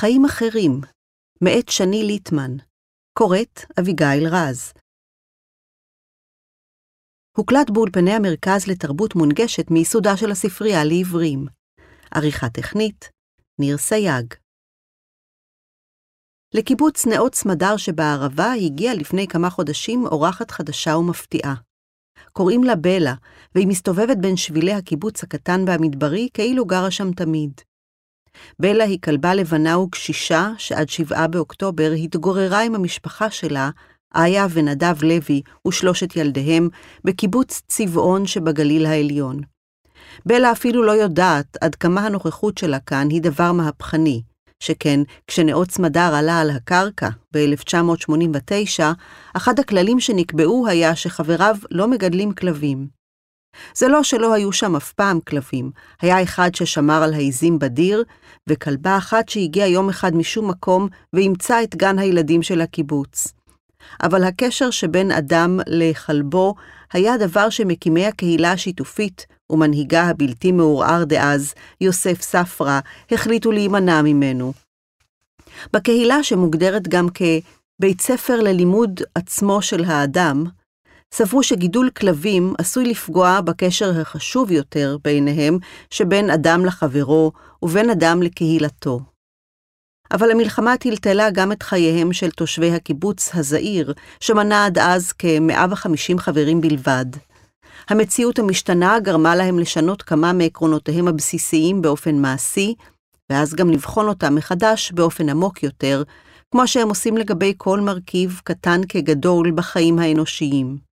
חיים אחרים, מאת שני ליטמן, קוראת אביגיל רז. הוקלט באולפני המרכז לתרבות מונגשת מיסודה של הספרייה לעברים. עריכה טכנית, ניר סייג. לקיבוץ נאות סמדר שבערבה הגיעה לפני כמה חודשים אורחת חדשה ומפתיעה. קוראים לה בלה, והיא מסתובבת בין שבילי הקיבוץ הקטן והמדברי כאילו גרה שם תמיד. בלה היא כלבה לבנה וקשישה שעד שבעה באוקטובר התגוררה עם המשפחה שלה, איה ונדב לוי ושלושת ילדיהם, בקיבוץ צבעון שבגליל העליון. בלה אפילו לא יודעת עד כמה הנוכחות שלה כאן היא דבר מהפכני, שכן כשנאות סמדר עלה על הקרקע ב-1989, אחד הכללים שנקבעו היה שחבריו לא מגדלים כלבים. זה לא שלא היו שם אף פעם כלבים, היה אחד ששמר על העיזים בדיר, וכלבה אחת שהגיעה יום אחד משום מקום ואימצה את גן הילדים של הקיבוץ. אבל הקשר שבין אדם לכלבו היה דבר שמקימי הקהילה השיתופית ומנהיגה הבלתי מעורער דאז, יוסף ספרא, החליטו להימנע ממנו. בקהילה שמוגדרת גם כבית ספר ללימוד עצמו של האדם, סברו שגידול כלבים עשוי לפגוע בקשר החשוב יותר ביניהם שבין אדם לחברו ובין אדם לקהילתו. אבל המלחמה טלטלה גם את חייהם של תושבי הקיבוץ הזעיר, שמנה עד אז כ-150 חברים בלבד. המציאות המשתנה גרמה להם לשנות כמה מעקרונותיהם הבסיסיים באופן מעשי, ואז גם לבחון אותם מחדש באופן עמוק יותר, כמו שהם עושים לגבי כל מרכיב, קטן כגדול, בחיים האנושיים.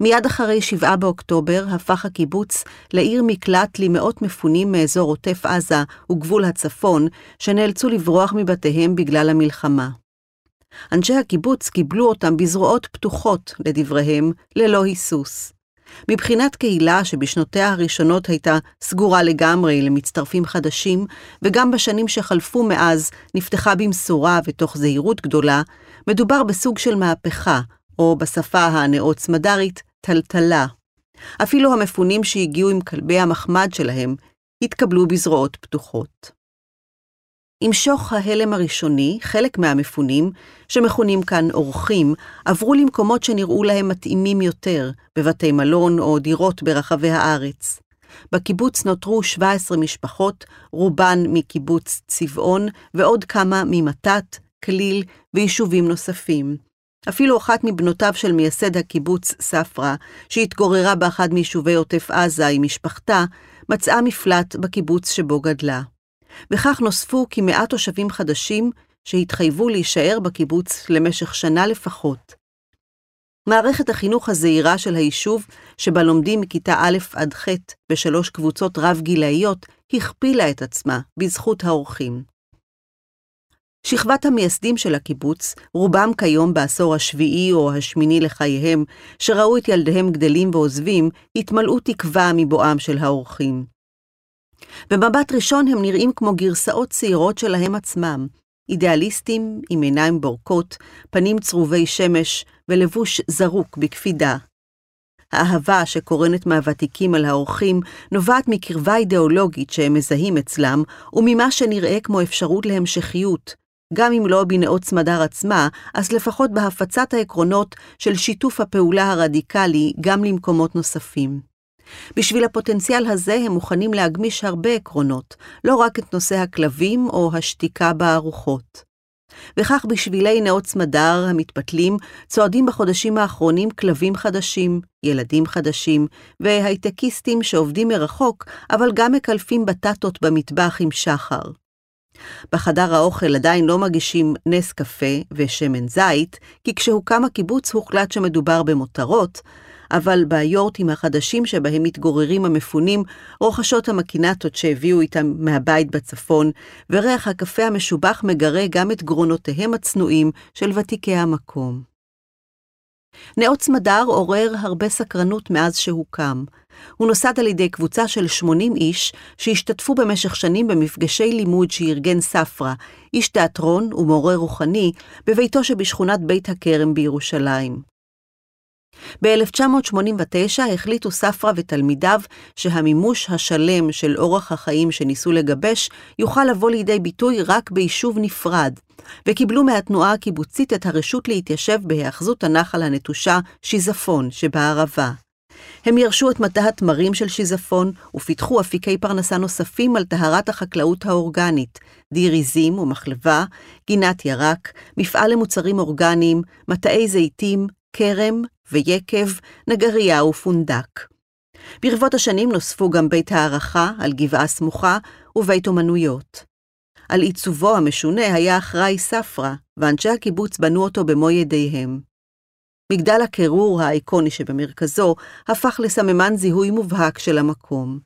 מיד אחרי 7 באוקטובר הפך הקיבוץ לעיר מקלט למאות מפונים מאזור עוטף עזה וגבול הצפון, שנאלצו לברוח מבתיהם בגלל המלחמה. אנשי הקיבוץ קיבלו אותם בזרועות פתוחות, לדבריהם, ללא היסוס. מבחינת קהילה שבשנותיה הראשונות הייתה סגורה לגמרי למצטרפים חדשים, וגם בשנים שחלפו מאז נפתחה במשורה ותוך זהירות גדולה, מדובר בסוג של מהפכה, או בשפה הנאות סמדרית, טלטלה. אפילו המפונים שהגיעו עם כלבי המחמד שלהם, התקבלו בזרועות פתוחות. עם שוך ההלם הראשוני, חלק מהמפונים, שמכונים כאן אורחים, עברו למקומות שנראו להם מתאימים יותר, בבתי מלון או דירות ברחבי הארץ. בקיבוץ נותרו 17 משפחות, רובן מקיבוץ צבעון, ועוד כמה ממתת, כליל ויישובים נוספים. אפילו אחת מבנותיו של מייסד הקיבוץ ספרא, שהתגוררה באחד מיישובי עוטף עזה עם משפחתה, מצאה מפלט בקיבוץ שבו גדלה. וכך נוספו כמאה תושבים חדשים שהתחייבו להישאר בקיבוץ למשך שנה לפחות. מערכת החינוך הזעירה של היישוב, שבה לומדים מכיתה א' עד ח' בשלוש קבוצות רב-גילאיות, הכפילה את עצמה בזכות האורחים. שכבת המייסדים של הקיבוץ, רובם כיום בעשור השביעי או השמיני לחייהם, שראו את ילדיהם גדלים ועוזבים, התמלאו תקווה מבואם של האורחים. במבט ראשון הם נראים כמו גרסאות צעירות שלהם עצמם, אידיאליסטים עם עיניים בורקות, פנים צרובי שמש ולבוש זרוק בקפידה. האהבה שקורנת מהוותיקים על האורחים נובעת מקרבה אידיאולוגית שהם מזהים אצלם, וממה שנראה כמו אפשרות להמשכיות, גם אם לא בנאות סמדר עצמה, אז לפחות בהפצת העקרונות של שיתוף הפעולה הרדיקלי גם למקומות נוספים. בשביל הפוטנציאל הזה הם מוכנים להגמיש הרבה עקרונות, לא רק את נושא הכלבים או השתיקה בארוחות. וכך בשבילי נאות סמדר המתפתלים צועדים בחודשים האחרונים כלבים חדשים, ילדים חדשים, והייטקיסטים שעובדים מרחוק, אבל גם מקלפים בטטות במטבח עם שחר. בחדר האוכל עדיין לא מגישים נס קפה ושמן זית, כי כשהוקם הקיבוץ הוחלט שמדובר במותרות, אבל ביורטים החדשים שבהם מתגוררים המפונים, רוכשות המקינטות שהביאו איתם מהבית בצפון, וריח הקפה המשובח מגרה גם את גרונותיהם הצנועים של ותיקי המקום. נאות סמדר עורר הרבה סקרנות מאז שהוקם. הוא נוסד על ידי קבוצה של 80 איש שהשתתפו במשך שנים במפגשי לימוד שארגן ספרא, איש תיאטרון ומורה רוחני, בביתו שבשכונת בית הכרם בירושלים. ב-1989 החליטו ספרא ותלמידיו שהמימוש השלם של אורח החיים שניסו לגבש יוכל לבוא לידי ביטוי רק ביישוב נפרד, וקיבלו מהתנועה הקיבוצית את הרשות להתיישב בהיאחזות הנחל הנטושה שיזפון שבערבה. הם ירשו את מטע התמרים של שיזפון ופיתחו אפיקי פרנסה נוספים על טהרת החקלאות האורגנית, דיר עיזים ומחלבה, גינת ירק, מפעל למוצרים אורגניים, מטעי זיתים, כרם ויקב, נגרייה ופונדק. ברבות השנים נוספו גם בית הערכה על גבעה סמוכה ובית אומנויות. על עיצובו המשונה היה אחראי ספרא, ואנשי הקיבוץ בנו אותו במו ידיהם. מגדל הקירור האיקוני שבמרכזו הפך לסממן זיהוי מובהק של המקום.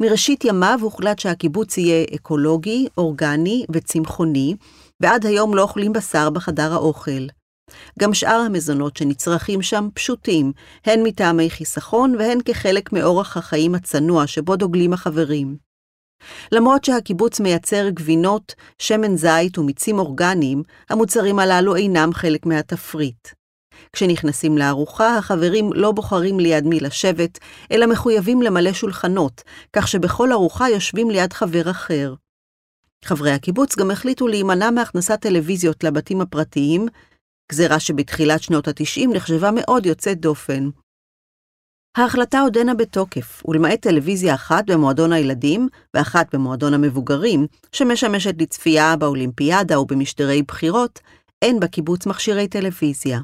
מראשית ימיו הוחלט שהקיבוץ יהיה אקולוגי, אורגני וצמחוני, ועד היום לא אוכלים בשר בחדר האוכל. גם שאר המזונות שנצרכים שם פשוטים, הן מטעמי חיסכון והן כחלק מאורח החיים הצנוע שבו דוגלים החברים. למרות שהקיבוץ מייצר גבינות, שמן זית ומיצים אורגניים, המוצרים הללו אינם חלק מהתפריט. כשנכנסים לארוחה, החברים לא בוחרים ליד מי לשבת, אלא מחויבים למלא שולחנות, כך שבכל ארוחה יושבים ליד חבר אחר. חברי הקיבוץ גם החליטו להימנע מהכנסת טלוויזיות לבתים הפרטיים, גזירה שבתחילת שנות ה-90 נחשבה מאוד יוצאת דופן. ההחלטה עודנה בתוקף, ולמעט טלוויזיה אחת במועדון הילדים ואחת במועדון המבוגרים, שמשמשת לצפייה באולימפיאדה ובמשדרי בחירות, אין בקיבוץ מכשירי טלוויזיה.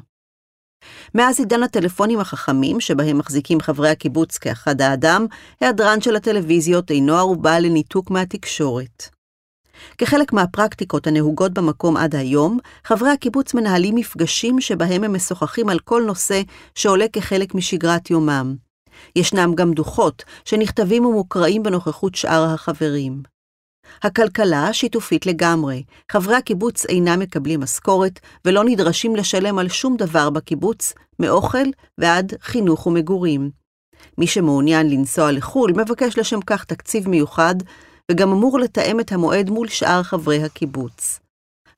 מאז עידן הטלפונים החכמים, שבהם מחזיקים חברי הקיבוץ כאחד האדם, היעדרן של הטלוויזיות אינו ערובה לניתוק מהתקשורת. כחלק מהפרקטיקות הנהוגות במקום עד היום, חברי הקיבוץ מנהלים מפגשים שבהם הם משוחחים על כל נושא שעולה כחלק משגרת יומם. ישנם גם דוחות שנכתבים ומוקראים בנוכחות שאר החברים. הכלכלה שיתופית לגמרי. חברי הקיבוץ אינם מקבלים משכורת ולא נדרשים לשלם על שום דבר בקיבוץ, מאוכל ועד חינוך ומגורים. מי שמעוניין לנסוע לחו"ל מבקש לשם כך תקציב מיוחד, וגם אמור לתאם את המועד מול שאר חברי הקיבוץ.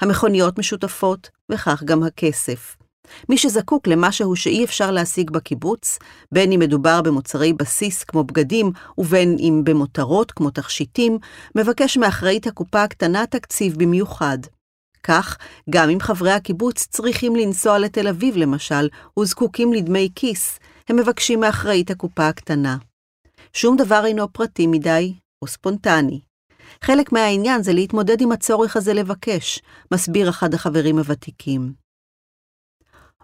המכוניות משותפות, וכך גם הכסף. מי שזקוק למשהו שאי אפשר להשיג בקיבוץ, בין אם מדובר במוצרי בסיס כמו בגדים ובין אם במותרות כמו תכשיטים, מבקש מאחראית הקופה הקטנה תקציב במיוחד. כך, גם אם חברי הקיבוץ צריכים לנסוע לתל אביב למשל, וזקוקים לדמי כיס, הם מבקשים מאחראית הקופה הקטנה. שום דבר אינו פרטי מדי או ספונטני. חלק מהעניין זה להתמודד עם הצורך הזה לבקש, מסביר אחד החברים הוותיקים.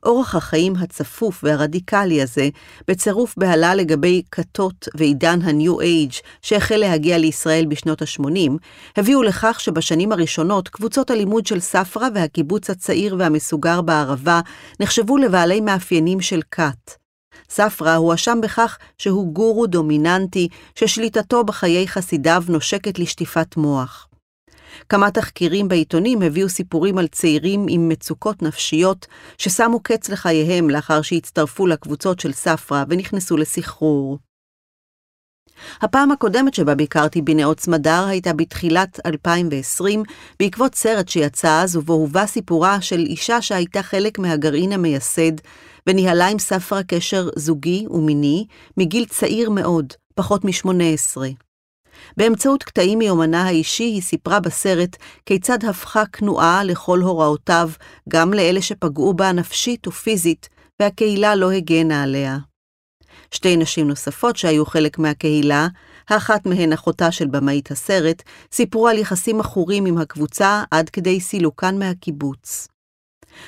אורח החיים הצפוף והרדיקלי הזה, בצירוף בהלה לגבי כתות ועידן ה-New Age שהחל להגיע לישראל בשנות ה-80, הביאו לכך שבשנים הראשונות קבוצות הלימוד של ספרא והקיבוץ הצעיר והמסוגר בערבה נחשבו לבעלי מאפיינים של כת. ספרא הואשם בכך שהוא גורו דומיננטי ששליטתו בחיי חסידיו נושקת לשטיפת מוח. כמה תחקירים בעיתונים הביאו סיפורים על צעירים עם מצוקות נפשיות ששמו קץ לחייהם לאחר שהצטרפו לקבוצות של ספרא ונכנסו לסחרור. הפעם הקודמת שבה ביקרתי בנאות סמדר הייתה בתחילת 2020, בעקבות סרט שיצא אז ובו הובא סיפורה של אישה שהייתה חלק מהגרעין המייסד, וניהלה עם ספרא קשר זוגי ומיני מגיל צעיר מאוד, פחות מ-18. באמצעות קטעים מיומנה האישי היא סיפרה בסרט כיצד הפכה כנועה לכל הוראותיו, גם לאלה שפגעו בה נפשית ופיזית, והקהילה לא הגנה עליה. שתי נשים נוספות שהיו חלק מהקהילה, האחת מהן אחותה של במאית הסרט, סיפרו על יחסים עכורים עם הקבוצה עד כדי סילוקן מהקיבוץ.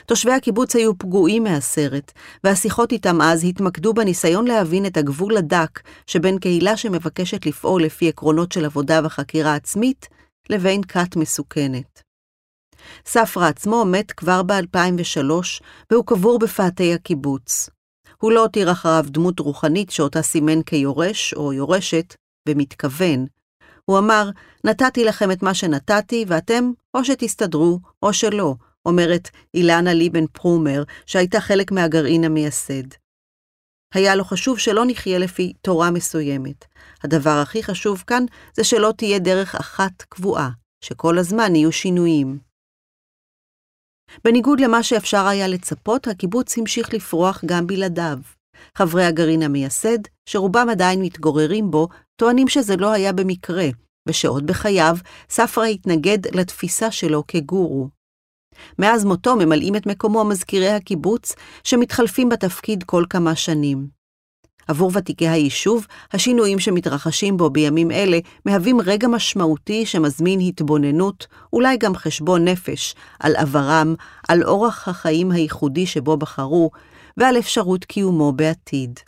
תושבי הקיבוץ היו פגועים מהסרט, והשיחות איתם אז התמקדו בניסיון להבין את הגבול הדק שבין קהילה שמבקשת לפעול לפי עקרונות של עבודה וחקירה עצמית, לבין כת מסוכנת. ספרא עצמו מת כבר ב-2003, והוא קבור בפאתי הקיבוץ. הוא לא הותיר אחריו דמות רוחנית שאותה סימן כיורש או יורשת, במתכוון. הוא אמר, נתתי לכם את מה שנתתי, ואתם או שתסתדרו או שלא, אומרת אילנה ליבן פרומר, שהייתה חלק מהגרעין המייסד. היה לו חשוב שלא נחיה לפי תורה מסוימת. הדבר הכי חשוב כאן זה שלא תהיה דרך אחת קבועה, שכל הזמן יהיו שינויים. בניגוד למה שאפשר היה לצפות, הקיבוץ המשיך לפרוח גם בלעדיו. חברי הגרעין המייסד, שרובם עדיין מתגוררים בו, טוענים שזה לא היה במקרה, ושעוד בחייו, ספרא התנגד לתפיסה שלו כגורו. מאז מותו ממלאים את מקומו מזכירי הקיבוץ, שמתחלפים בתפקיד כל כמה שנים. עבור ותיקי היישוב, השינויים שמתרחשים בו בימים אלה מהווים רגע משמעותי שמזמין התבוננות, אולי גם חשבון נפש, על עברם, על אורח החיים הייחודי שבו בחרו, ועל אפשרות קיומו בעתיד.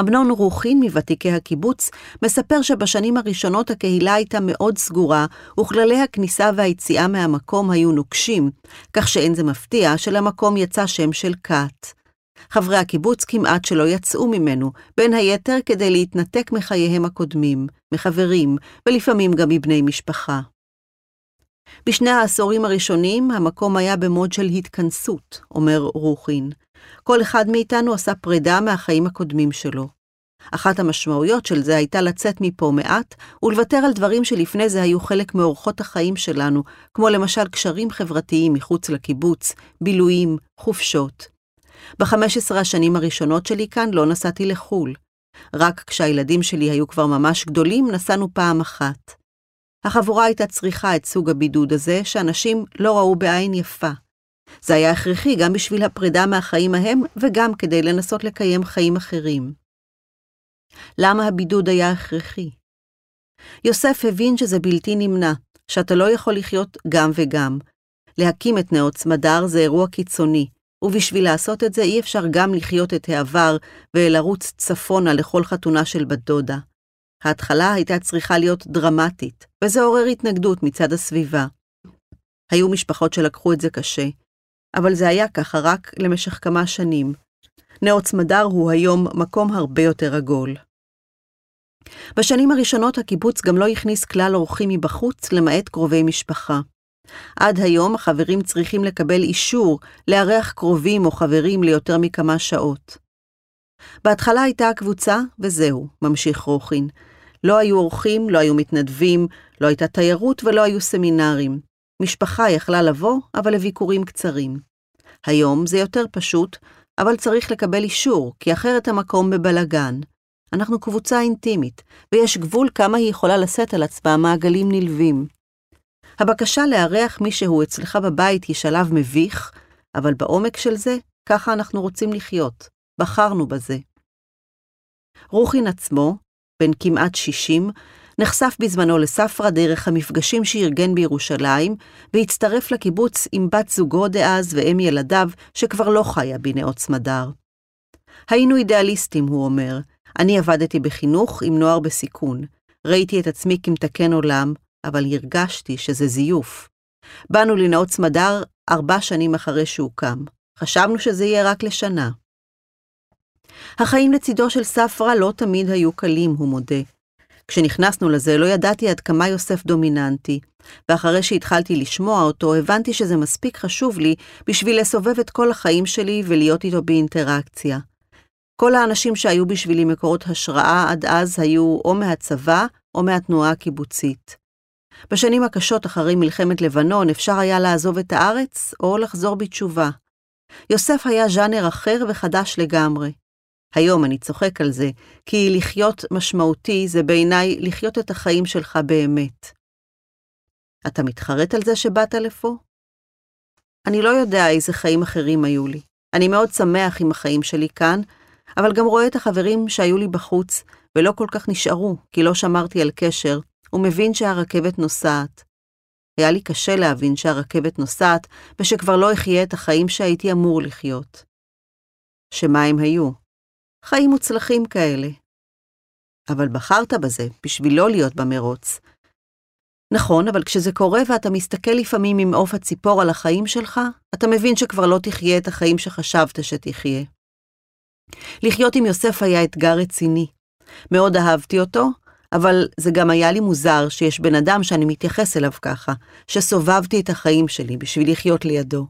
אמנון רוחין מוותיקי הקיבוץ מספר שבשנים הראשונות הקהילה הייתה מאוד סגורה, וכללי הכניסה והיציאה מהמקום היו נוקשים, כך שאין זה מפתיע שלמקום יצא שם של כת. חברי הקיבוץ כמעט שלא יצאו ממנו, בין היתר כדי להתנתק מחייהם הקודמים, מחברים, ולפעמים גם מבני משפחה. בשני העשורים הראשונים המקום היה במוד של התכנסות, אומר רוחין. כל אחד מאיתנו עשה פרידה מהחיים הקודמים שלו. אחת המשמעויות של זה הייתה לצאת מפה מעט ולוותר על דברים שלפני זה היו חלק מאורחות החיים שלנו, כמו למשל קשרים חברתיים מחוץ לקיבוץ, בילויים, חופשות. ב-15 השנים הראשונות שלי כאן לא נסעתי לחו"ל. רק כשהילדים שלי היו כבר ממש גדולים, נסענו פעם אחת. החבורה הייתה צריכה את סוג הבידוד הזה, שאנשים לא ראו בעין יפה. זה היה הכרחי גם בשביל הפרידה מהחיים ההם, וגם כדי לנסות לקיים חיים אחרים. למה הבידוד היה הכרחי? יוסף הבין שזה בלתי נמנע, שאתה לא יכול לחיות גם וגם. להקים את נאות סמדר זה אירוע קיצוני, ובשביל לעשות את זה אי אפשר גם לחיות את העבר ולרוץ צפונה לכל חתונה של בת דודה. ההתחלה הייתה צריכה להיות דרמטית, וזה עורר התנגדות מצד הסביבה. היו משפחות שלקחו את זה קשה, אבל זה היה ככה רק למשך כמה שנים. נאות סמדר הוא היום מקום הרבה יותר עגול. בשנים הראשונות הקיבוץ גם לא הכניס כלל אורחים מבחוץ, למעט קרובי משפחה. עד היום החברים צריכים לקבל אישור לארח קרובים או חברים ליותר מכמה שעות. בהתחלה הייתה הקבוצה, וזהו, ממשיך רוחין. לא היו אורחים, לא היו מתנדבים, לא הייתה תיירות ולא היו סמינרים. משפחה יכלה לבוא, אבל לביקורים קצרים. היום זה יותר פשוט, אבל צריך לקבל אישור, כי אחרת המקום בבלגן. אנחנו קבוצה אינטימית, ויש גבול כמה היא יכולה לשאת על עצמה מעגלים נלווים. הבקשה לארח מישהו אצלך בבית היא שלב מביך, אבל בעומק של זה, ככה אנחנו רוצים לחיות. בחרנו בזה. רוחין עצמו, בן כמעט 60, נחשף בזמנו לספרא דרך המפגשים שארגן בירושלים, והצטרף לקיבוץ עם בת זוגו דאז ואם ילדיו, שכבר לא חיה בנאות סמדר. היינו אידיאליסטים, הוא אומר. אני עבדתי בחינוך עם נוער בסיכון. ראיתי את עצמי כמתקן עולם, אבל הרגשתי שזה זיוף. באנו לנאות סמדר ארבע שנים אחרי שהוקם. חשבנו שזה יהיה רק לשנה. החיים לצידו של ספרא לא תמיד היו קלים, הוא מודה. כשנכנסנו לזה לא ידעתי עד כמה יוסף דומיננטי, ואחרי שהתחלתי לשמוע אותו, הבנתי שזה מספיק חשוב לי בשביל לסובב את כל החיים שלי ולהיות איתו באינטראקציה. כל האנשים שהיו בשבילי מקורות השראה עד אז היו או מהצבא או מהתנועה הקיבוצית. בשנים הקשות אחרי מלחמת לבנון אפשר היה לעזוב את הארץ או לחזור בתשובה. יוסף היה ז'אנר אחר וחדש לגמרי. היום אני צוחק על זה, כי לחיות משמעותי זה בעיניי לחיות את החיים שלך באמת. אתה מתחרט על זה שבאת לפה? אני לא יודע איזה חיים אחרים היו לי. אני מאוד שמח עם החיים שלי כאן, אבל גם רואה את החברים שהיו לי בחוץ, ולא כל כך נשארו, כי לא שמרתי על קשר, ומבין שהרכבת נוסעת. היה לי קשה להבין שהרכבת נוסעת, ושכבר לא אחיה את החיים שהייתי אמור לחיות. שמה הם היו? חיים מוצלחים כאלה. אבל בחרת בזה בשביל לא להיות במרוץ. נכון, אבל כשזה קורה ואתה מסתכל לפעמים עם עוף הציפור על החיים שלך, אתה מבין שכבר לא תחיה את החיים שחשבת שתחיה. לחיות עם יוסף היה אתגר רציני. מאוד אהבתי אותו, אבל זה גם היה לי מוזר שיש בן אדם שאני מתייחס אליו ככה, שסובבתי את החיים שלי בשביל לחיות לידו.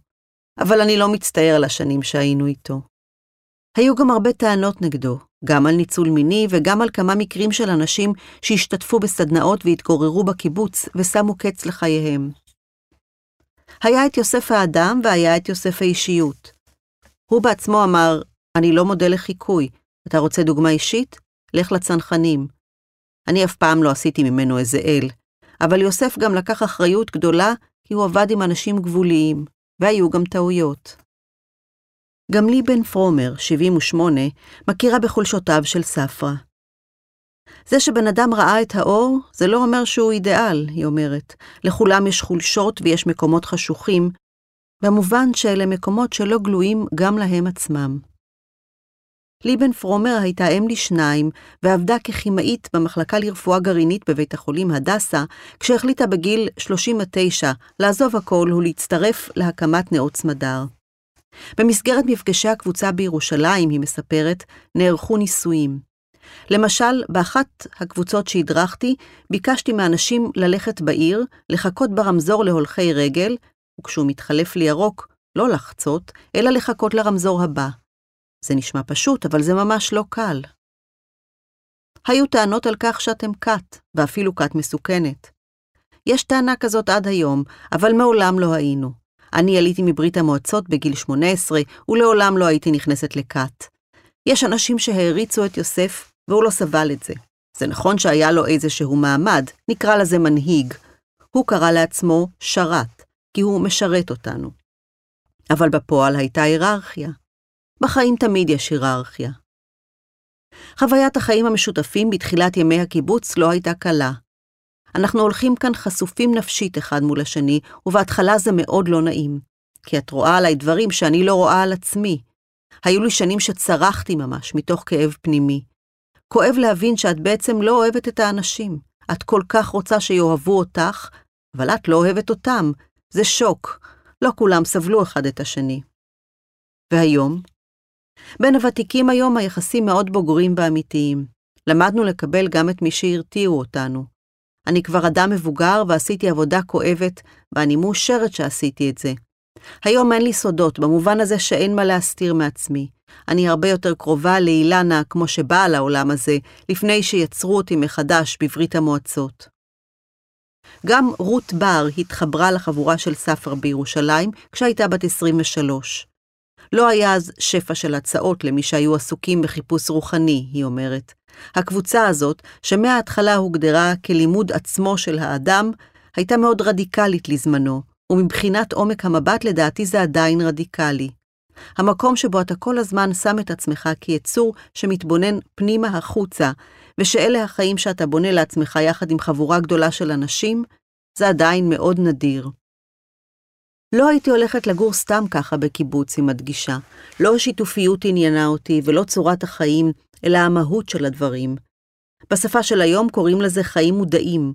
אבל אני לא מצטער על השנים שהיינו איתו. היו גם הרבה טענות נגדו, גם על ניצול מיני וגם על כמה מקרים של אנשים שהשתתפו בסדנאות והתגוררו בקיבוץ ושמו קץ לחייהם. היה את יוסף האדם והיה את יוסף האישיות. הוא בעצמו אמר, אני לא מודל לחיקוי, אתה רוצה דוגמה אישית? לך לצנחנים. אני אף פעם לא עשיתי ממנו איזה אל, אבל יוסף גם לקח אחריות גדולה כי הוא עבד עם אנשים גבוליים, והיו גם טעויות. גם לי בן פרומר, 78, מכירה בחולשותיו של ספרא. זה שבן אדם ראה את האור, זה לא אומר שהוא אידיאל, היא אומרת. לכולם יש חולשות ויש מקומות חשוכים, במובן שאלה מקומות שלא גלויים גם להם עצמם. ליבן פרומר הייתה אם לשניים, ועבדה ככימאית במחלקה לרפואה גרעינית בבית החולים הדסה, כשהחליטה בגיל 39 לעזוב הכל ולהצטרף להקמת נאות סמדר. במסגרת מפגשי הקבוצה בירושלים, היא מספרת, נערכו ניסויים. למשל, באחת הקבוצות שהדרכתי, ביקשתי מאנשים ללכת בעיר, לחכות ברמזור להולכי רגל, וכשהוא מתחלף לירוק, לא לחצות, אלא לחכות לרמזור הבא. זה נשמע פשוט, אבל זה ממש לא קל. היו טענות על כך שאתם כת, ואפילו כת מסוכנת. יש טענה כזאת עד היום, אבל מעולם לא היינו. אני עליתי מברית המועצות בגיל 18, ולעולם לא הייתי נכנסת לכת. יש אנשים שהעריצו את יוסף, והוא לא סבל את זה. זה נכון שהיה לו איזשהו מעמד, נקרא לזה מנהיג. הוא קרא לעצמו שרת, כי הוא משרת אותנו. אבל בפועל הייתה היררכיה. בחיים תמיד יש היררכיה. חוויית החיים המשותפים בתחילת ימי הקיבוץ לא הייתה קלה. אנחנו הולכים כאן חשופים נפשית אחד מול השני, ובהתחלה זה מאוד לא נעים. כי את רואה עליי דברים שאני לא רואה על עצמי. היו לי שנים שצרחתי ממש, מתוך כאב פנימי. כואב להבין שאת בעצם לא אוהבת את האנשים. את כל כך רוצה שיאהבו אותך, אבל את לא אוהבת אותם. זה שוק. לא כולם סבלו אחד את השני. והיום? בין הוותיקים היום היחסים מאוד בוגרים ואמיתיים. למדנו לקבל גם את מי שהרתיעו אותנו. אני כבר אדם מבוגר ועשיתי עבודה כואבת, ואני מאושרת שעשיתי את זה. היום אין לי סודות, במובן הזה שאין מה להסתיר מעצמי. אני הרבה יותר קרובה לאילנה כמו שבאה לעולם הזה, לפני שיצרו אותי מחדש בברית המועצות. גם רות בר התחברה לחבורה של ספר בירושלים כשהייתה בת 23. לא היה אז שפע של הצעות למי שהיו עסוקים בחיפוש רוחני, היא אומרת. הקבוצה הזאת, שמההתחלה הוגדרה כלימוד עצמו של האדם, הייתה מאוד רדיקלית לזמנו, ומבחינת עומק המבט לדעתי זה עדיין רדיקלי. המקום שבו אתה כל הזמן שם את עצמך כיצור שמתבונן פנימה החוצה, ושאלה החיים שאתה בונה לעצמך יחד עם חבורה גדולה של אנשים, זה עדיין מאוד נדיר. לא הייתי הולכת לגור סתם ככה בקיבוץ, היא מדגישה. לא השיתופיות עניינה אותי ולא צורת החיים, אלא המהות של הדברים. בשפה של היום קוראים לזה חיים מודעים,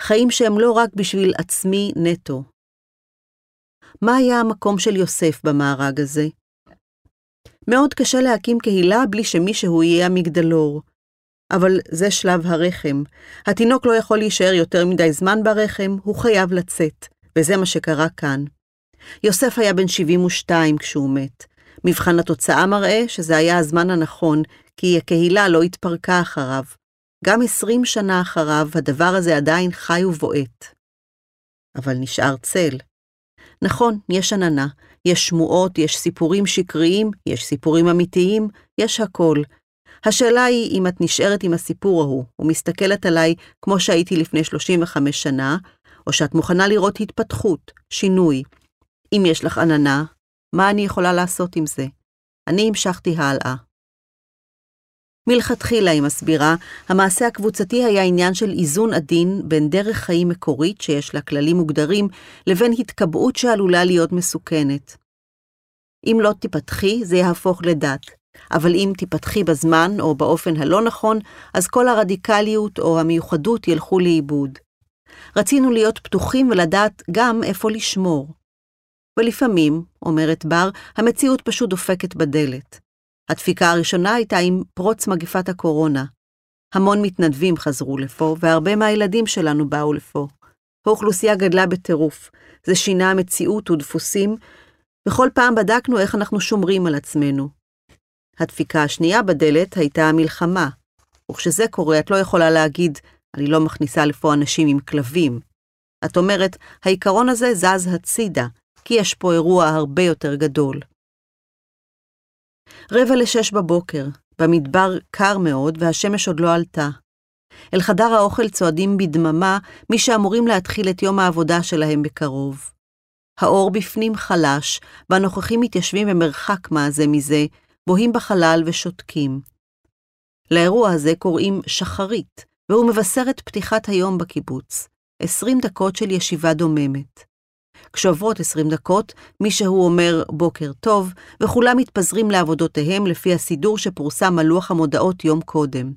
חיים שהם לא רק בשביל עצמי נטו. מה היה המקום של יוסף במארג הזה? מאוד קשה להקים קהילה בלי שמישהו יהיה המגדלור. אבל זה שלב הרחם. התינוק לא יכול להישאר יותר מדי זמן ברחם, הוא חייב לצאת, וזה מה שקרה כאן. יוסף היה בן 72 כשהוא מת. מבחן התוצאה מראה שזה היה הזמן הנכון, כי הקהילה לא התפרקה אחריו. גם 20 שנה אחריו, הדבר הזה עדיין חי ובועט. אבל נשאר צל. נכון, יש עננה, יש שמועות, יש סיפורים שקריים, יש סיפורים אמיתיים, יש הכל. השאלה היא אם את נשארת עם הסיפור ההוא, ומסתכלת עליי כמו שהייתי לפני 35 שנה, או שאת מוכנה לראות התפתחות, שינוי, אם יש לך עננה, מה אני יכולה לעשות עם זה? אני המשכתי הלאה. מלכתחילה, היא מסבירה, המעשה הקבוצתי היה עניין של איזון עדין בין דרך חיים מקורית, שיש לה כללים מוגדרים, לבין התקבעות שעלולה להיות מסוכנת. אם לא תיפתחי, זה יהפוך לדת, אבל אם תיפתחי בזמן או באופן הלא נכון, אז כל הרדיקליות או המיוחדות ילכו לאיבוד. רצינו להיות פתוחים ולדעת גם איפה לשמור. ולפעמים, אומרת בר, המציאות פשוט דופקת בדלת. הדפיקה הראשונה הייתה עם פרוץ מגפת הקורונה. המון מתנדבים חזרו לפה, והרבה מהילדים שלנו באו לפה. האוכלוסייה גדלה בטירוף, זה שינה מציאות ודפוסים, וכל פעם בדקנו איך אנחנו שומרים על עצמנו. הדפיקה השנייה בדלת הייתה המלחמה, וכשזה קורה את לא יכולה להגיד, אני לא מכניסה לפה אנשים עם כלבים. את אומרת, העיקרון הזה זז הצידה, כי יש פה אירוע הרבה יותר גדול. רבע לשש בבוקר, במדבר קר מאוד והשמש עוד לא עלתה. אל חדר האוכל צועדים בדממה מי שאמורים להתחיל את יום העבודה שלהם בקרוב. האור בפנים חלש, והנוכחים מתיישבים במרחק מה זה מזה, בוהים בחלל ושותקים. לאירוע הזה קוראים שחרית, והוא מבשר את פתיחת היום בקיבוץ. עשרים דקות של ישיבה דוממת. כשעוברות עשרים דקות, מישהו אומר בוקר טוב, וכולם מתפזרים לעבודותיהם לפי הסידור שפורסם על לוח המודעות יום קודם.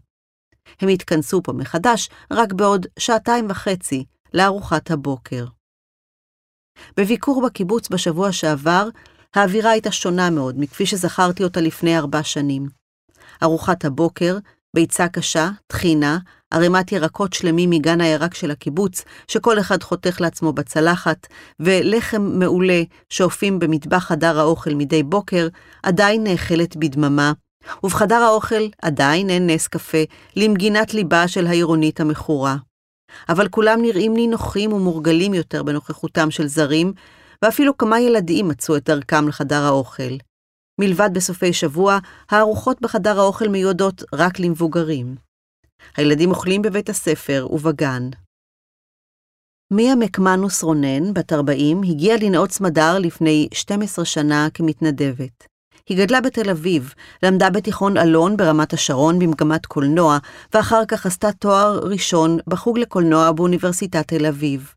הם יתכנסו פה מחדש רק בעוד שעתיים וחצי לארוחת הבוקר. בביקור בקיבוץ בשבוע שעבר, האווירה הייתה שונה מאוד מכפי שזכרתי אותה לפני ארבע שנים. ארוחת הבוקר, ביצה קשה, טחינה, ערימת ירקות שלמים מגן הירק של הקיבוץ, שכל אחד חותך לעצמו בצלחת, ולחם מעולה שאופים במטבח חדר האוכל מדי בוקר, עדיין נאכלת בדממה, ובחדר האוכל עדיין אין נס קפה, למגינת ליבה של העירונית המכורה. אבל כולם נראים נינוחים ומורגלים יותר בנוכחותם של זרים, ואפילו כמה ילדים מצאו את דרכם לחדר האוכל. מלבד בסופי שבוע, הארוחות בחדר האוכל מיועדות רק למבוגרים. הילדים אוכלים בבית הספר ובגן. מיה מקמנוס רונן, בת 40, הגיעה לנאות סמדר לפני 12 שנה כמתנדבת. היא גדלה בתל אביב, למדה בתיכון אלון ברמת השרון במגמת קולנוע, ואחר כך עשתה תואר ראשון בחוג לקולנוע באוניברסיטת תל אביב.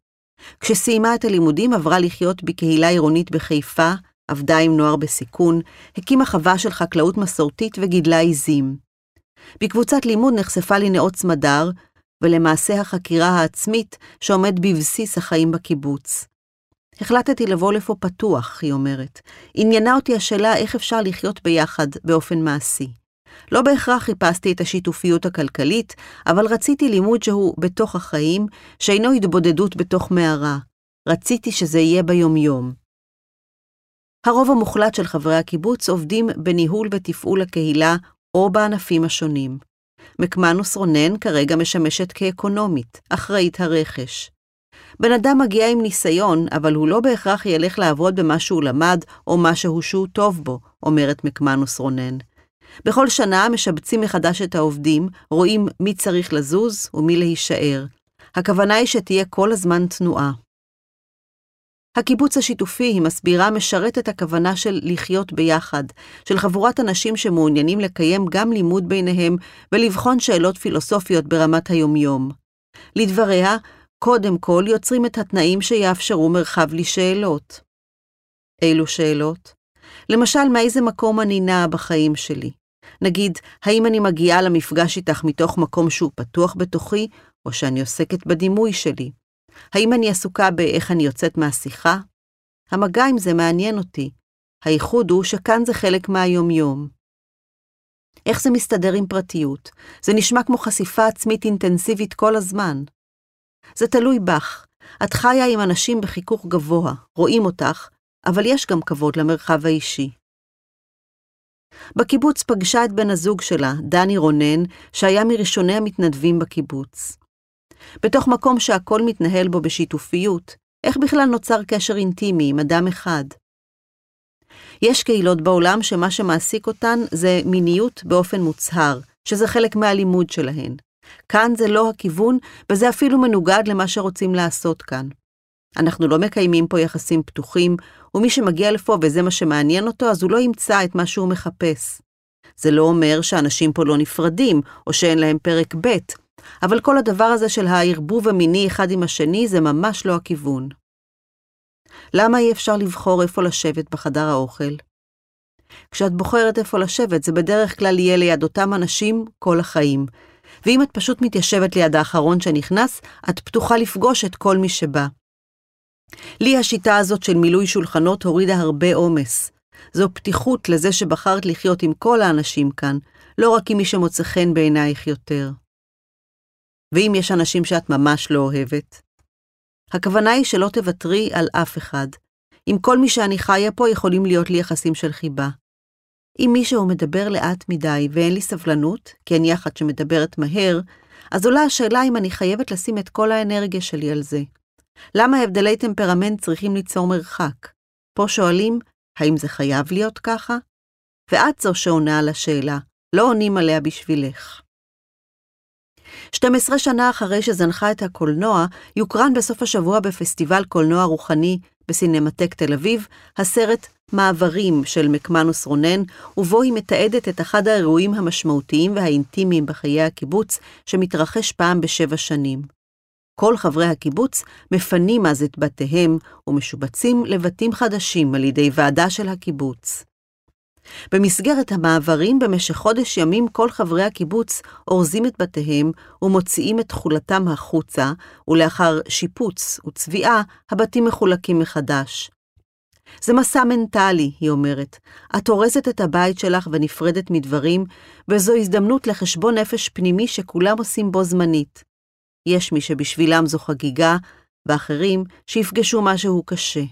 כשסיימה את הלימודים עברה לחיות בקהילה עירונית בחיפה, עבדה עם נוער בסיכון, הקימה חווה של חקלאות מסורתית וגידלה עיזים. בקבוצת לימוד נחשפה לנאות סמדר, ולמעשה החקירה העצמית שעומד בבסיס החיים בקיבוץ. החלטתי לבוא לפה פתוח, היא אומרת. עניינה אותי השאלה איך אפשר לחיות ביחד באופן מעשי. לא בהכרח חיפשתי את השיתופיות הכלכלית, אבל רציתי לימוד שהוא בתוך החיים, שאינו התבודדות בתוך מערה. רציתי שזה יהיה ביומיום. הרוב המוחלט של חברי הקיבוץ עובדים בניהול ותפעול הקהילה או בענפים השונים. מקמנוס רונן כרגע משמשת כאקונומית, אחראית הרכש. בן אדם מגיע עם ניסיון, אבל הוא לא בהכרח ילך לעבוד במה שהוא למד או משהו שהוא טוב בו, אומרת מקמנוס רונן. בכל שנה משבצים מחדש את העובדים, רואים מי צריך לזוז ומי להישאר. הכוונה היא שתהיה כל הזמן תנועה. הקיבוץ השיתופי, היא מסבירה, משרת את הכוונה של לחיות ביחד, של חבורת אנשים שמעוניינים לקיים גם לימוד ביניהם ולבחון שאלות פילוסופיות ברמת היומיום. לדבריה, קודם כל יוצרים את התנאים שיאפשרו מרחב לשאלות. אילו שאלות? למשל, מאיזה מקום אני נעה בחיים שלי? נגיד, האם אני מגיעה למפגש איתך מתוך מקום שהוא פתוח בתוכי, או שאני עוסקת בדימוי שלי? האם אני עסוקה באיך אני יוצאת מהשיחה? המגע עם זה מעניין אותי. הייחוד הוא שכאן זה חלק מהיומיום. איך זה מסתדר עם פרטיות? זה נשמע כמו חשיפה עצמית אינטנסיבית כל הזמן. זה תלוי בך. את חיה עם אנשים בחיכוך גבוה, רואים אותך, אבל יש גם כבוד למרחב האישי. בקיבוץ פגשה את בן הזוג שלה, דני רונן, שהיה מראשוני המתנדבים בקיבוץ. בתוך מקום שהכל מתנהל בו בשיתופיות, איך בכלל נוצר קשר אינטימי עם אדם אחד? יש קהילות בעולם שמה שמעסיק אותן זה מיניות באופן מוצהר, שזה חלק מהלימוד שלהן. כאן זה לא הכיוון, וזה אפילו מנוגד למה שרוצים לעשות כאן. אנחנו לא מקיימים פה יחסים פתוחים, ומי שמגיע לפה וזה מה שמעניין אותו, אז הוא לא ימצא את מה שהוא מחפש. זה לא אומר שאנשים פה לא נפרדים, או שאין להם פרק ב', אבל כל הדבר הזה של הערבוב המיני אחד עם השני זה ממש לא הכיוון. למה אי אפשר לבחור איפה לשבת בחדר האוכל? כשאת בוחרת איפה לשבת, זה בדרך כלל יהיה ליד אותם אנשים כל החיים. ואם את פשוט מתיישבת ליד האחרון שנכנס, את פתוחה לפגוש את כל מי שבא. לי השיטה הזאת של מילוי שולחנות הורידה הרבה עומס. זו פתיחות לזה שבחרת לחיות עם כל האנשים כאן, לא רק עם מי שמוצא חן בעינייך יותר. ואם יש אנשים שאת ממש לא אוהבת? הכוונה היא שלא תוותרי על אף אחד. עם כל מי שאני חיה פה יכולים להיות לי יחסים של חיבה. אם מישהו מדבר לאט מדי ואין לי סבלנות, כי אני אחת שמדברת מהר, אז עולה השאלה אם אני חייבת לשים את כל האנרגיה שלי על זה. למה הבדלי טמפרמנט צריכים ליצור מרחק? פה שואלים, האם זה חייב להיות ככה? ואת זו שעונה על השאלה, לא עונים עליה בשבילך. 12 שנה אחרי שזנחה את הקולנוע, יוקרן בסוף השבוע בפסטיבל קולנוע רוחני בסינמטק תל אביב, הסרט מעברים של מקמנוס רונן, ובו היא מתעדת את אחד האירועים המשמעותיים והאינטימיים בחיי הקיבוץ, שמתרחש פעם בשבע שנים. כל חברי הקיבוץ מפנים אז את בתיהם ומשובצים לבתים חדשים על ידי ועדה של הקיבוץ. במסגרת המעברים במשך חודש ימים כל חברי הקיבוץ אורזים את בתיהם ומוציאים את תכולתם החוצה, ולאחר שיפוץ וצביעה, הבתים מחולקים מחדש. זה מסע מנטלי, היא אומרת. את אורזת את הבית שלך ונפרדת מדברים, וזו הזדמנות לחשבון נפש פנימי שכולם עושים בו זמנית. יש מי שבשבילם זו חגיגה, ואחרים שיפגשו משהו קשה.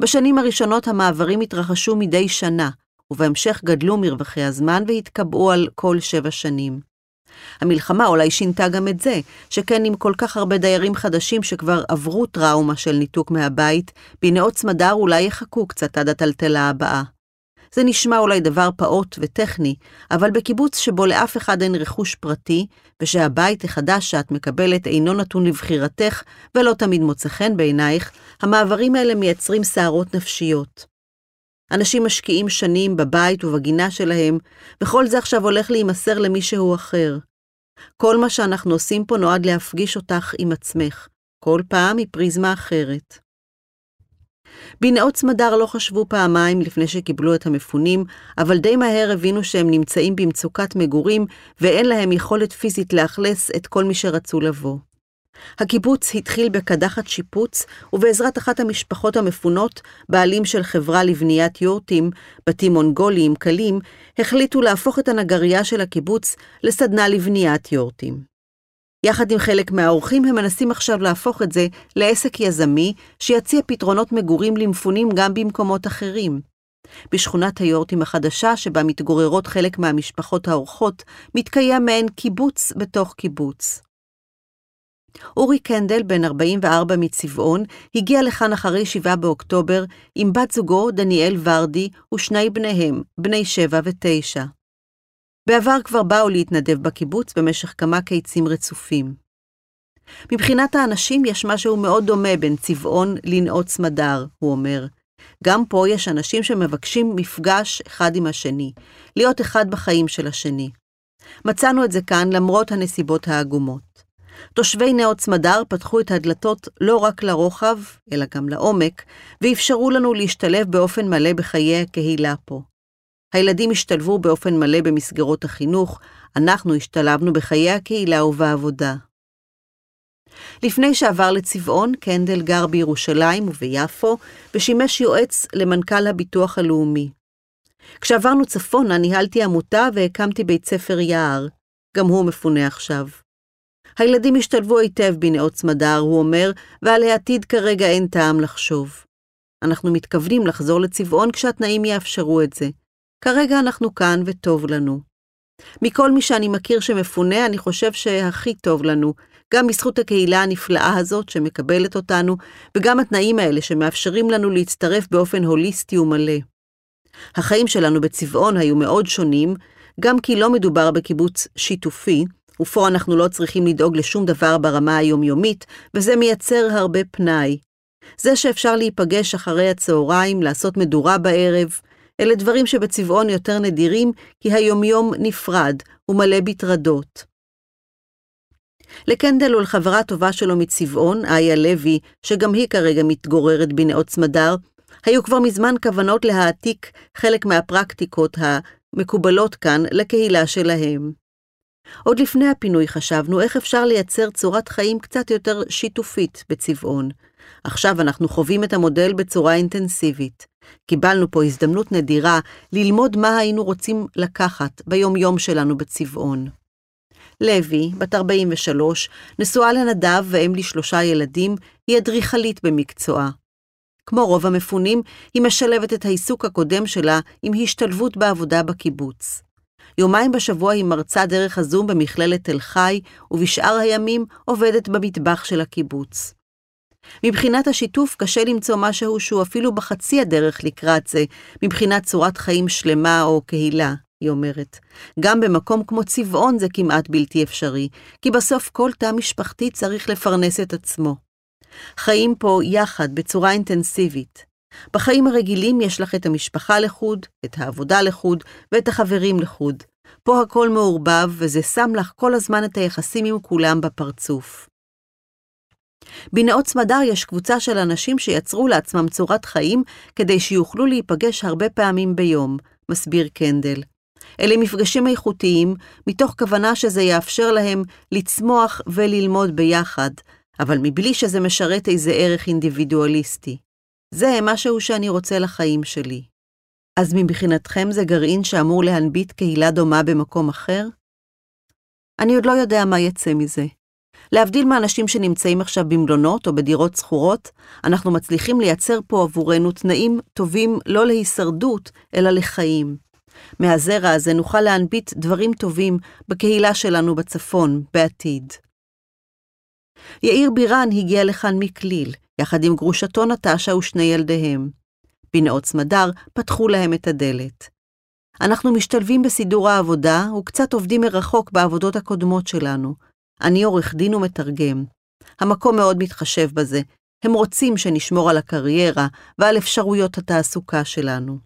בשנים הראשונות המעברים התרחשו מדי שנה, ובהמשך גדלו מרווחי הזמן והתקבעו על כל שבע שנים. המלחמה אולי שינתה גם את זה, שכן עם כל כך הרבה דיירים חדשים שכבר עברו טראומה של ניתוק מהבית, בנאות צמדר אולי יחכו קצת עד הטלטלה הבאה. זה נשמע אולי דבר פעוט וטכני, אבל בקיבוץ שבו לאף אחד אין רכוש פרטי, ושהבית החדש שאת מקבלת אינו נתון לבחירתך ולא תמיד מוצא חן בעינייך, המעברים האלה מייצרים סערות נפשיות. אנשים משקיעים שנים בבית ובגינה שלהם, וכל זה עכשיו הולך להימסר למישהו אחר. כל מה שאנחנו עושים פה נועד להפגיש אותך עם עצמך, כל פעם מפריזמה אחרת. בנאות סמדר לא חשבו פעמיים לפני שקיבלו את המפונים, אבל די מהר הבינו שהם נמצאים במצוקת מגורים ואין להם יכולת פיזית לאכלס את כל מי שרצו לבוא. הקיבוץ התחיל בקדחת שיפוץ, ובעזרת אחת המשפחות המפונות, בעלים של חברה לבניית יורטים, בתים מונגוליים קלים, החליטו להפוך את הנגרייה של הקיבוץ לסדנה לבניית יורטים. יחד עם חלק מהאורחים הם מנסים עכשיו להפוך את זה לעסק יזמי שיציע פתרונות מגורים למפונים גם במקומות אחרים. בשכונת היורטים החדשה, שבה מתגוררות חלק מהמשפחות האורחות, מתקיים מעין קיבוץ בתוך קיבוץ. אורי קנדל, בן 44 מצבעון, הגיע לכאן אחרי 7 באוקטובר עם בת זוגו, דניאל ורדי, ושני בניהם, בני 7 ו-9. בעבר כבר באו להתנדב בקיבוץ במשך כמה קיצים רצופים. מבחינת האנשים יש משהו מאוד דומה בין צבעון לנאות סמדר, הוא אומר. גם פה יש אנשים שמבקשים מפגש אחד עם השני, להיות אחד בחיים של השני. מצאנו את זה כאן למרות הנסיבות העגומות. תושבי נאות סמדר פתחו את הדלתות לא רק לרוחב, אלא גם לעומק, ואפשרו לנו להשתלב באופן מלא בחיי הקהילה פה. הילדים השתלבו באופן מלא במסגרות החינוך, אנחנו השתלבנו בחיי הקהילה ובעבודה. לפני שעבר לצבעון, קנדל גר בירושלים וביפו, ושימש יועץ למנכ"ל הביטוח הלאומי. כשעברנו צפונה, ניהלתי עמותה והקמתי בית ספר יער. גם הוא מפונה עכשיו. הילדים השתלבו היטב בנאות סמדר, הוא אומר, ועל העתיד כרגע אין טעם לחשוב. אנחנו מתכוונים לחזור לצבעון כשהתנאים יאפשרו את זה. כרגע אנחנו כאן וטוב לנו. מכל מי שאני מכיר שמפונה, אני חושב שהכי טוב לנו, גם בזכות הקהילה הנפלאה הזאת שמקבלת אותנו, וגם התנאים האלה שמאפשרים לנו להצטרף באופן הוליסטי ומלא. החיים שלנו בצבעון היו מאוד שונים, גם כי לא מדובר בקיבוץ שיתופי, ופה אנחנו לא צריכים לדאוג לשום דבר ברמה היומיומית, וזה מייצר הרבה פנאי. זה שאפשר להיפגש אחרי הצהריים, לעשות מדורה בערב, אלה דברים שבצבעון יותר נדירים, כי היומיום נפרד ומלא בטרדות. לקנדל ולחברה טובה שלו מצבעון, איה לוי, שגם היא כרגע מתגוררת בנאות סמדר, היו כבר מזמן כוונות להעתיק חלק מהפרקטיקות המקובלות כאן לקהילה שלהם. עוד לפני הפינוי חשבנו איך אפשר לייצר צורת חיים קצת יותר שיתופית בצבעון. עכשיו אנחנו חווים את המודל בצורה אינטנסיבית. קיבלנו פה הזדמנות נדירה ללמוד מה היינו רוצים לקחת ביום-יום שלנו בצבעון. לוי, בת 43, נשואה לנדב ואם לשלושה ילדים, היא אדריכלית במקצועה. כמו רוב המפונים, היא משלבת את העיסוק הקודם שלה עם השתלבות בעבודה בקיבוץ. יומיים בשבוע היא מרצה דרך הזום במכללת תל חי, ובשאר הימים עובדת במטבח של הקיבוץ. מבחינת השיתוף קשה למצוא משהו שהוא אפילו בחצי הדרך לקראת זה, מבחינת צורת חיים שלמה או קהילה, היא אומרת. גם במקום כמו צבעון זה כמעט בלתי אפשרי, כי בסוף כל תא משפחתי צריך לפרנס את עצמו. חיים פה יחד, בצורה אינטנסיבית. בחיים הרגילים יש לך את המשפחה לחוד, את העבודה לחוד ואת החברים לחוד. פה הכל מעורבב, וזה שם לך כל הזמן את היחסים עם כולם בפרצוף. בנאות סמדר יש קבוצה של אנשים שיצרו לעצמם צורת חיים כדי שיוכלו להיפגש הרבה פעמים ביום, מסביר קנדל. אלה מפגשים איכותיים, מתוך כוונה שזה יאפשר להם לצמוח וללמוד ביחד, אבל מבלי שזה משרת איזה ערך אינדיבידואליסטי. זה משהו שאני רוצה לחיים שלי. אז מבחינתכם זה גרעין שאמור להנביט קהילה דומה במקום אחר? אני עוד לא יודע מה יצא מזה. להבדיל מאנשים שנמצאים עכשיו במלונות או בדירות שכורות, אנחנו מצליחים לייצר פה עבורנו תנאים טובים לא להישרדות, אלא לחיים. מהזרע הזה נוכל להנביט דברים טובים בקהילה שלנו בצפון, בעתיד. יאיר בירן הגיע לכאן מכליל, יחד עם גרושתו נטשה ושני ילדיהם. בנאות סמדר פתחו להם את הדלת. אנחנו משתלבים בסידור העבודה וקצת עובדים מרחוק בעבודות הקודמות שלנו. אני עורך דין ומתרגם. המקום מאוד מתחשב בזה. הם רוצים שנשמור על הקריירה ועל אפשרויות התעסוקה שלנו.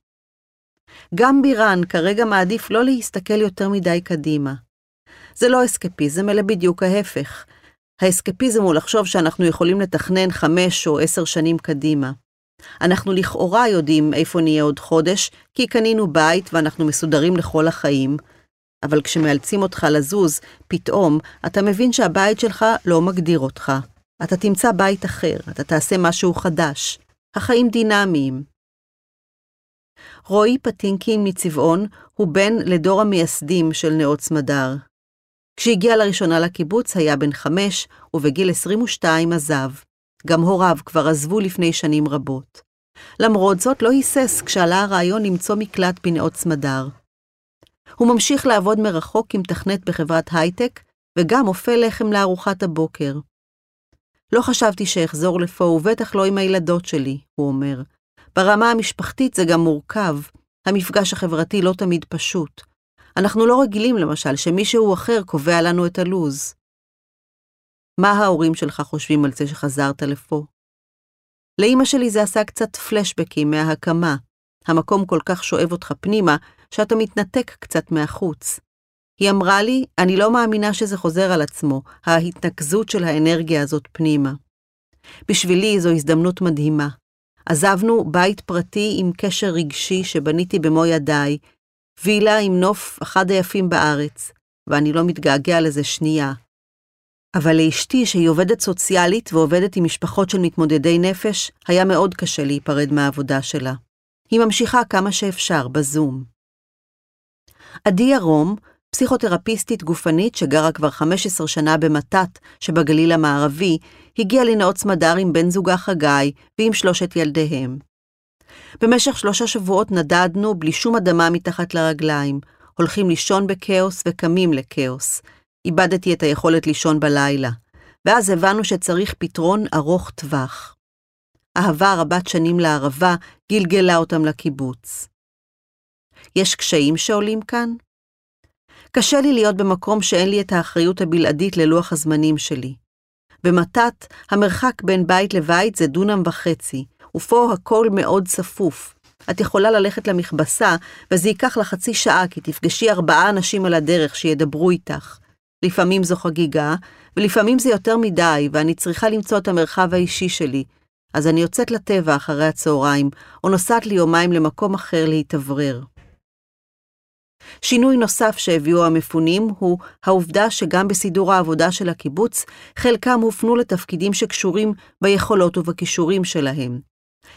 גם בירן כרגע מעדיף לא להסתכל יותר מדי קדימה. זה לא אסקפיזם, אלא בדיוק ההפך. האסקפיזם הוא לחשוב שאנחנו יכולים לתכנן חמש או עשר שנים קדימה. אנחנו לכאורה יודעים איפה נהיה עוד חודש, כי קנינו בית ואנחנו מסודרים לכל החיים, אבל כשמאלצים אותך לזוז, פתאום אתה מבין שהבית שלך לא מגדיר אותך. אתה תמצא בית אחר, אתה תעשה משהו חדש. החיים דינמיים. רועי פטינקין מצבעון הוא בן לדור המייסדים של נאות סמדר. כשהגיע לראשונה לקיבוץ היה בן חמש, ובגיל 22 עזב. גם הוריו כבר עזבו לפני שנים רבות. למרות זאת, לא היסס כשעלה הרעיון למצוא מקלט בנאות סמדר. הוא ממשיך לעבוד מרחוק כמתכנת בחברת הייטק, וגם אופה לחם לארוחת הבוקר. לא חשבתי שאחזור לפה, ובטח לא עם הילדות שלי, הוא אומר. ברמה המשפחתית זה גם מורכב. המפגש החברתי לא תמיד פשוט. אנחנו לא רגילים, למשל, שמישהו אחר קובע לנו את הלו"ז. מה ההורים שלך חושבים על זה שחזרת לפה? לאימא שלי זה עשה קצת פלשבקים מההקמה. המקום כל כך שואב אותך פנימה, שאתה מתנתק קצת מהחוץ. היא אמרה לי, אני לא מאמינה שזה חוזר על עצמו, ההתנקזות של האנרגיה הזאת פנימה. בשבילי זו הזדמנות מדהימה. עזבנו בית פרטי עם קשר רגשי שבניתי במו ידיי, וילה עם נוף אחד היפים בארץ, ואני לא מתגעגע לזה שנייה. אבל לאשתי, שהיא עובדת סוציאלית ועובדת עם משפחות של מתמודדי נפש, היה מאוד קשה להיפרד מהעבודה שלה. היא ממשיכה כמה שאפשר, בזום. עדי ירום, פסיכותרפיסטית גופנית שגרה כבר 15 שנה במתת שבגליל המערבי, הגיעה לנאות סמדר עם בן זוגה חגי ועם שלושת ילדיהם. במשך שלושה שבועות נדדנו בלי שום אדמה מתחת לרגליים, הולכים לישון בכאוס וקמים לכאוס. איבדתי את היכולת לישון בלילה, ואז הבנו שצריך פתרון ארוך טווח. אהבה רבת שנים לערבה גלגלה אותם לקיבוץ. יש קשיים שעולים כאן? קשה לי להיות במקום שאין לי את האחריות הבלעדית ללוח הזמנים שלי. במתת, המרחק בין בית לבית זה דונם וחצי, ופה הכל מאוד צפוף. את יכולה ללכת למכבסה, וזה ייקח לך חצי שעה, כי תפגשי ארבעה אנשים על הדרך שידברו איתך. לפעמים זו חגיגה, ולפעמים זה יותר מדי, ואני צריכה למצוא את המרחב האישי שלי. אז אני יוצאת לטבע אחרי הצהריים, או נוסעת לי יומיים למקום אחר להתאוורר. שינוי נוסף שהביאו המפונים הוא העובדה שגם בסידור העבודה של הקיבוץ, חלקם הופנו לתפקידים שקשורים ביכולות ובכישורים שלהם.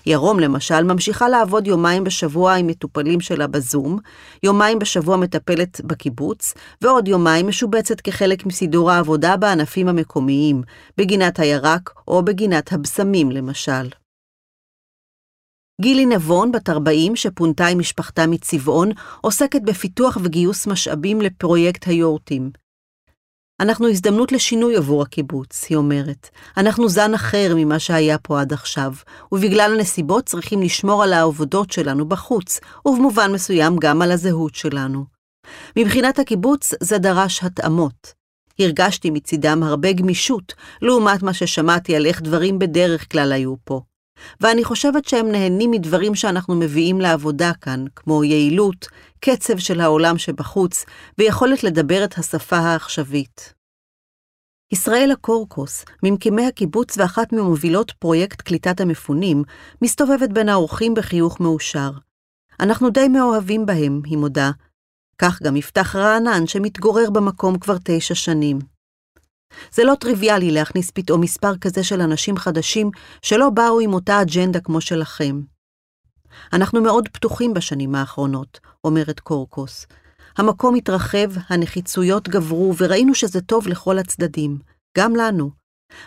ירום למשל ממשיכה לעבוד יומיים בשבוע עם מטופלים שלה בזום, יומיים בשבוע מטפלת בקיבוץ, ועוד יומיים משובצת כחלק מסידור העבודה בענפים המקומיים, בגינת הירק או בגינת הבשמים למשל. גילי נבון, בת 40, שפונתה עם משפחתה מצבעון, עוסקת בפיתוח וגיוס משאבים לפרויקט היורטים. אנחנו הזדמנות לשינוי עבור הקיבוץ, היא אומרת. אנחנו זן אחר ממה שהיה פה עד עכשיו, ובגלל הנסיבות צריכים לשמור על העבודות שלנו בחוץ, ובמובן מסוים גם על הזהות שלנו. מבחינת הקיבוץ זה דרש התאמות. הרגשתי מצידם הרבה גמישות, לעומת מה ששמעתי על איך דברים בדרך כלל היו פה. ואני חושבת שהם נהנים מדברים שאנחנו מביאים לעבודה כאן, כמו יעילות, קצב של העולם שבחוץ, ויכולת לדבר את השפה העכשווית. ישראלה קורקוס, ממקימי הקיבוץ ואחת ממובילות פרויקט קליטת המפונים, מסתובבת בין האורחים בחיוך מאושר. אנחנו די מאוהבים בהם, היא מודה. כך גם יפתח רענן, שמתגורר במקום כבר תשע שנים. זה לא טריוויאלי להכניס פתאום מספר כזה של אנשים חדשים שלא באו עם אותה אג'נדה כמו שלכם. אנחנו מאוד פתוחים בשנים האחרונות, אומרת קורקוס. המקום התרחב, הנחיצויות גברו, וראינו שזה טוב לכל הצדדים, גם לנו.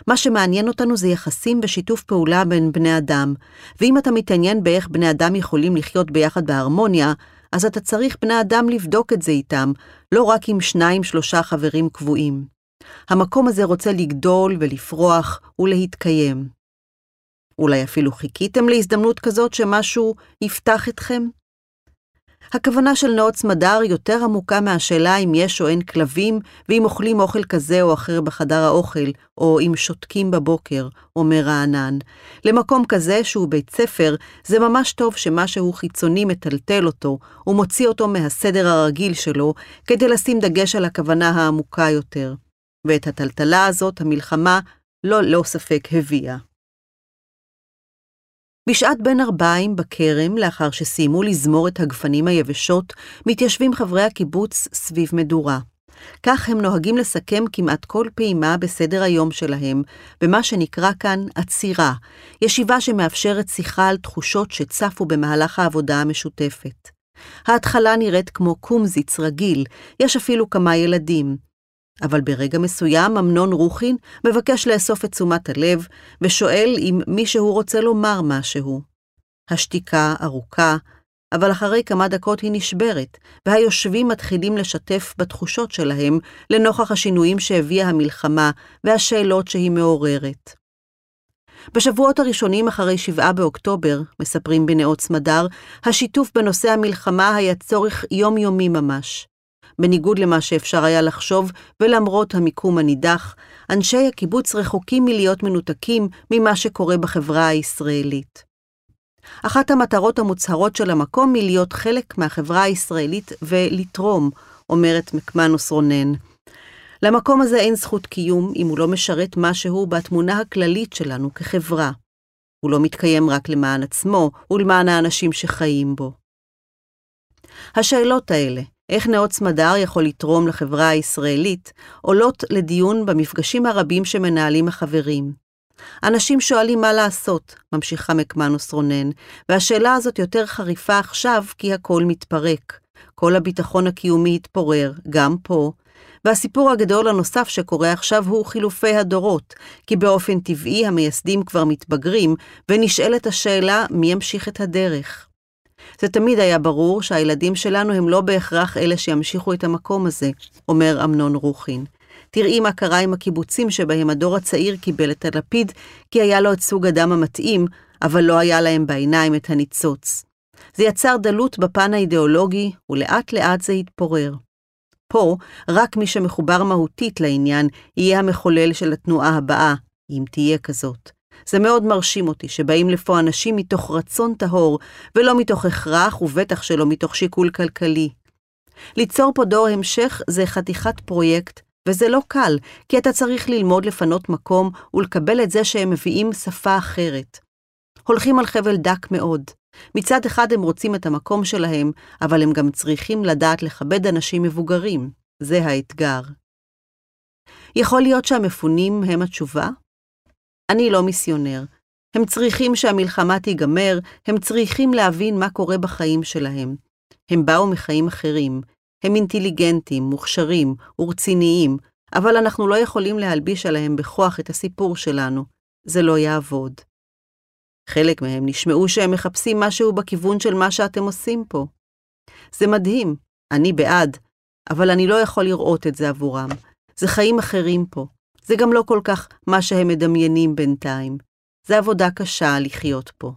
מה שמעניין אותנו זה יחסים ושיתוף פעולה בין בני אדם, ואם אתה מתעניין באיך בני אדם יכולים לחיות ביחד בהרמוניה, אז אתה צריך בני אדם לבדוק את זה איתם, לא רק עם שניים-שלושה חברים קבועים. המקום הזה רוצה לגדול ולפרוח ולהתקיים. אולי אפילו חיכיתם להזדמנות כזאת שמשהו יפתח אתכם? הכוונה של נאות סמדר יותר עמוקה מהשאלה אם יש או אין כלבים, ואם אוכלים אוכל כזה או אחר בחדר האוכל, או אם שותקים בבוקר, אומר רענן. למקום כזה שהוא בית ספר, זה ממש טוב שמשהו חיצוני מטלטל אותו, ומוציא אותו מהסדר הרגיל שלו, כדי לשים דגש על הכוונה העמוקה יותר. ואת הטלטלה הזאת המלחמה לא לא ספק הביאה. בשעת בין ארבעים בכרם, לאחר שסיימו לזמור את הגפנים היבשות, מתיישבים חברי הקיבוץ סביב מדורה. כך הם נוהגים לסכם כמעט כל פעימה בסדר היום שלהם, במה שנקרא כאן עצירה, ישיבה שמאפשרת שיחה על תחושות שצפו במהלך העבודה המשותפת. ההתחלה נראית כמו קומזיץ רגיל, יש אפילו כמה ילדים. אבל ברגע מסוים אמנון רוחין מבקש לאסוף את תשומת הלב, ושואל אם מישהו רוצה לומר משהו. השתיקה ארוכה, אבל אחרי כמה דקות היא נשברת, והיושבים מתחילים לשתף בתחושות שלהם לנוכח השינויים שהביאה המלחמה והשאלות שהיא מעוררת. בשבועות הראשונים אחרי שבעה באוקטובר, מספרים בנאות סמדר, השיתוף בנושא המלחמה היה צורך יומיומי ממש. בניגוד למה שאפשר היה לחשוב, ולמרות המיקום הנידח, אנשי הקיבוץ רחוקים מלהיות מנותקים ממה שקורה בחברה הישראלית. אחת המטרות המוצהרות של המקום היא להיות חלק מהחברה הישראלית ולתרום, אומרת מקמנוס רונן. למקום הזה אין זכות קיום אם הוא לא משרת משהו בתמונה הכללית שלנו כחברה. הוא לא מתקיים רק למען עצמו ולמען האנשים שחיים בו. השאלות האלה, איך נאות סמדר יכול לתרום לחברה הישראלית, עולות לדיון במפגשים הרבים שמנהלים החברים. אנשים שואלים מה לעשות, ממשיכה מקמנוס רונן, והשאלה הזאת יותר חריפה עכשיו כי הכל מתפרק. כל הביטחון הקיומי התפורר, גם פה. והסיפור הגדול הנוסף שקורה עכשיו הוא חילופי הדורות, כי באופן טבעי המייסדים כבר מתבגרים, ונשאלת השאלה מי ימשיך את הדרך. זה תמיד היה ברור שהילדים שלנו הם לא בהכרח אלה שימשיכו את המקום הזה, אומר אמנון רוחין. תראי מה קרה עם הקיבוצים שבהם הדור הצעיר קיבל את הלפיד, כי היה לו את סוג הדם המתאים, אבל לא היה להם בעיניים את הניצוץ. זה יצר דלות בפן האידיאולוגי, ולאט לאט זה התפורר. פה, רק מי שמחובר מהותית לעניין, יהיה המחולל של התנועה הבאה, אם תהיה כזאת. זה מאוד מרשים אותי שבאים לפה אנשים מתוך רצון טהור, ולא מתוך הכרח, ובטח שלא מתוך שיקול כלכלי. ליצור פה דור המשך זה חתיכת פרויקט, וזה לא קל, כי אתה צריך ללמוד לפנות מקום ולקבל את זה שהם מביאים שפה אחרת. הולכים על חבל דק מאוד. מצד אחד הם רוצים את המקום שלהם, אבל הם גם צריכים לדעת לכבד אנשים מבוגרים. זה האתגר. יכול להיות שהמפונים הם התשובה? אני לא מיסיונר. הם צריכים שהמלחמה תיגמר, הם צריכים להבין מה קורה בחיים שלהם. הם באו מחיים אחרים. הם אינטליגנטים, מוכשרים ורציניים, אבל אנחנו לא יכולים להלביש עליהם בכוח את הסיפור שלנו. זה לא יעבוד. חלק מהם נשמעו שהם מחפשים משהו בכיוון של מה שאתם עושים פה. זה מדהים, אני בעד, אבל אני לא יכול לראות את זה עבורם. זה חיים אחרים פה. זה גם לא כל כך מה שהם מדמיינים בינתיים. זה עבודה קשה לחיות פה.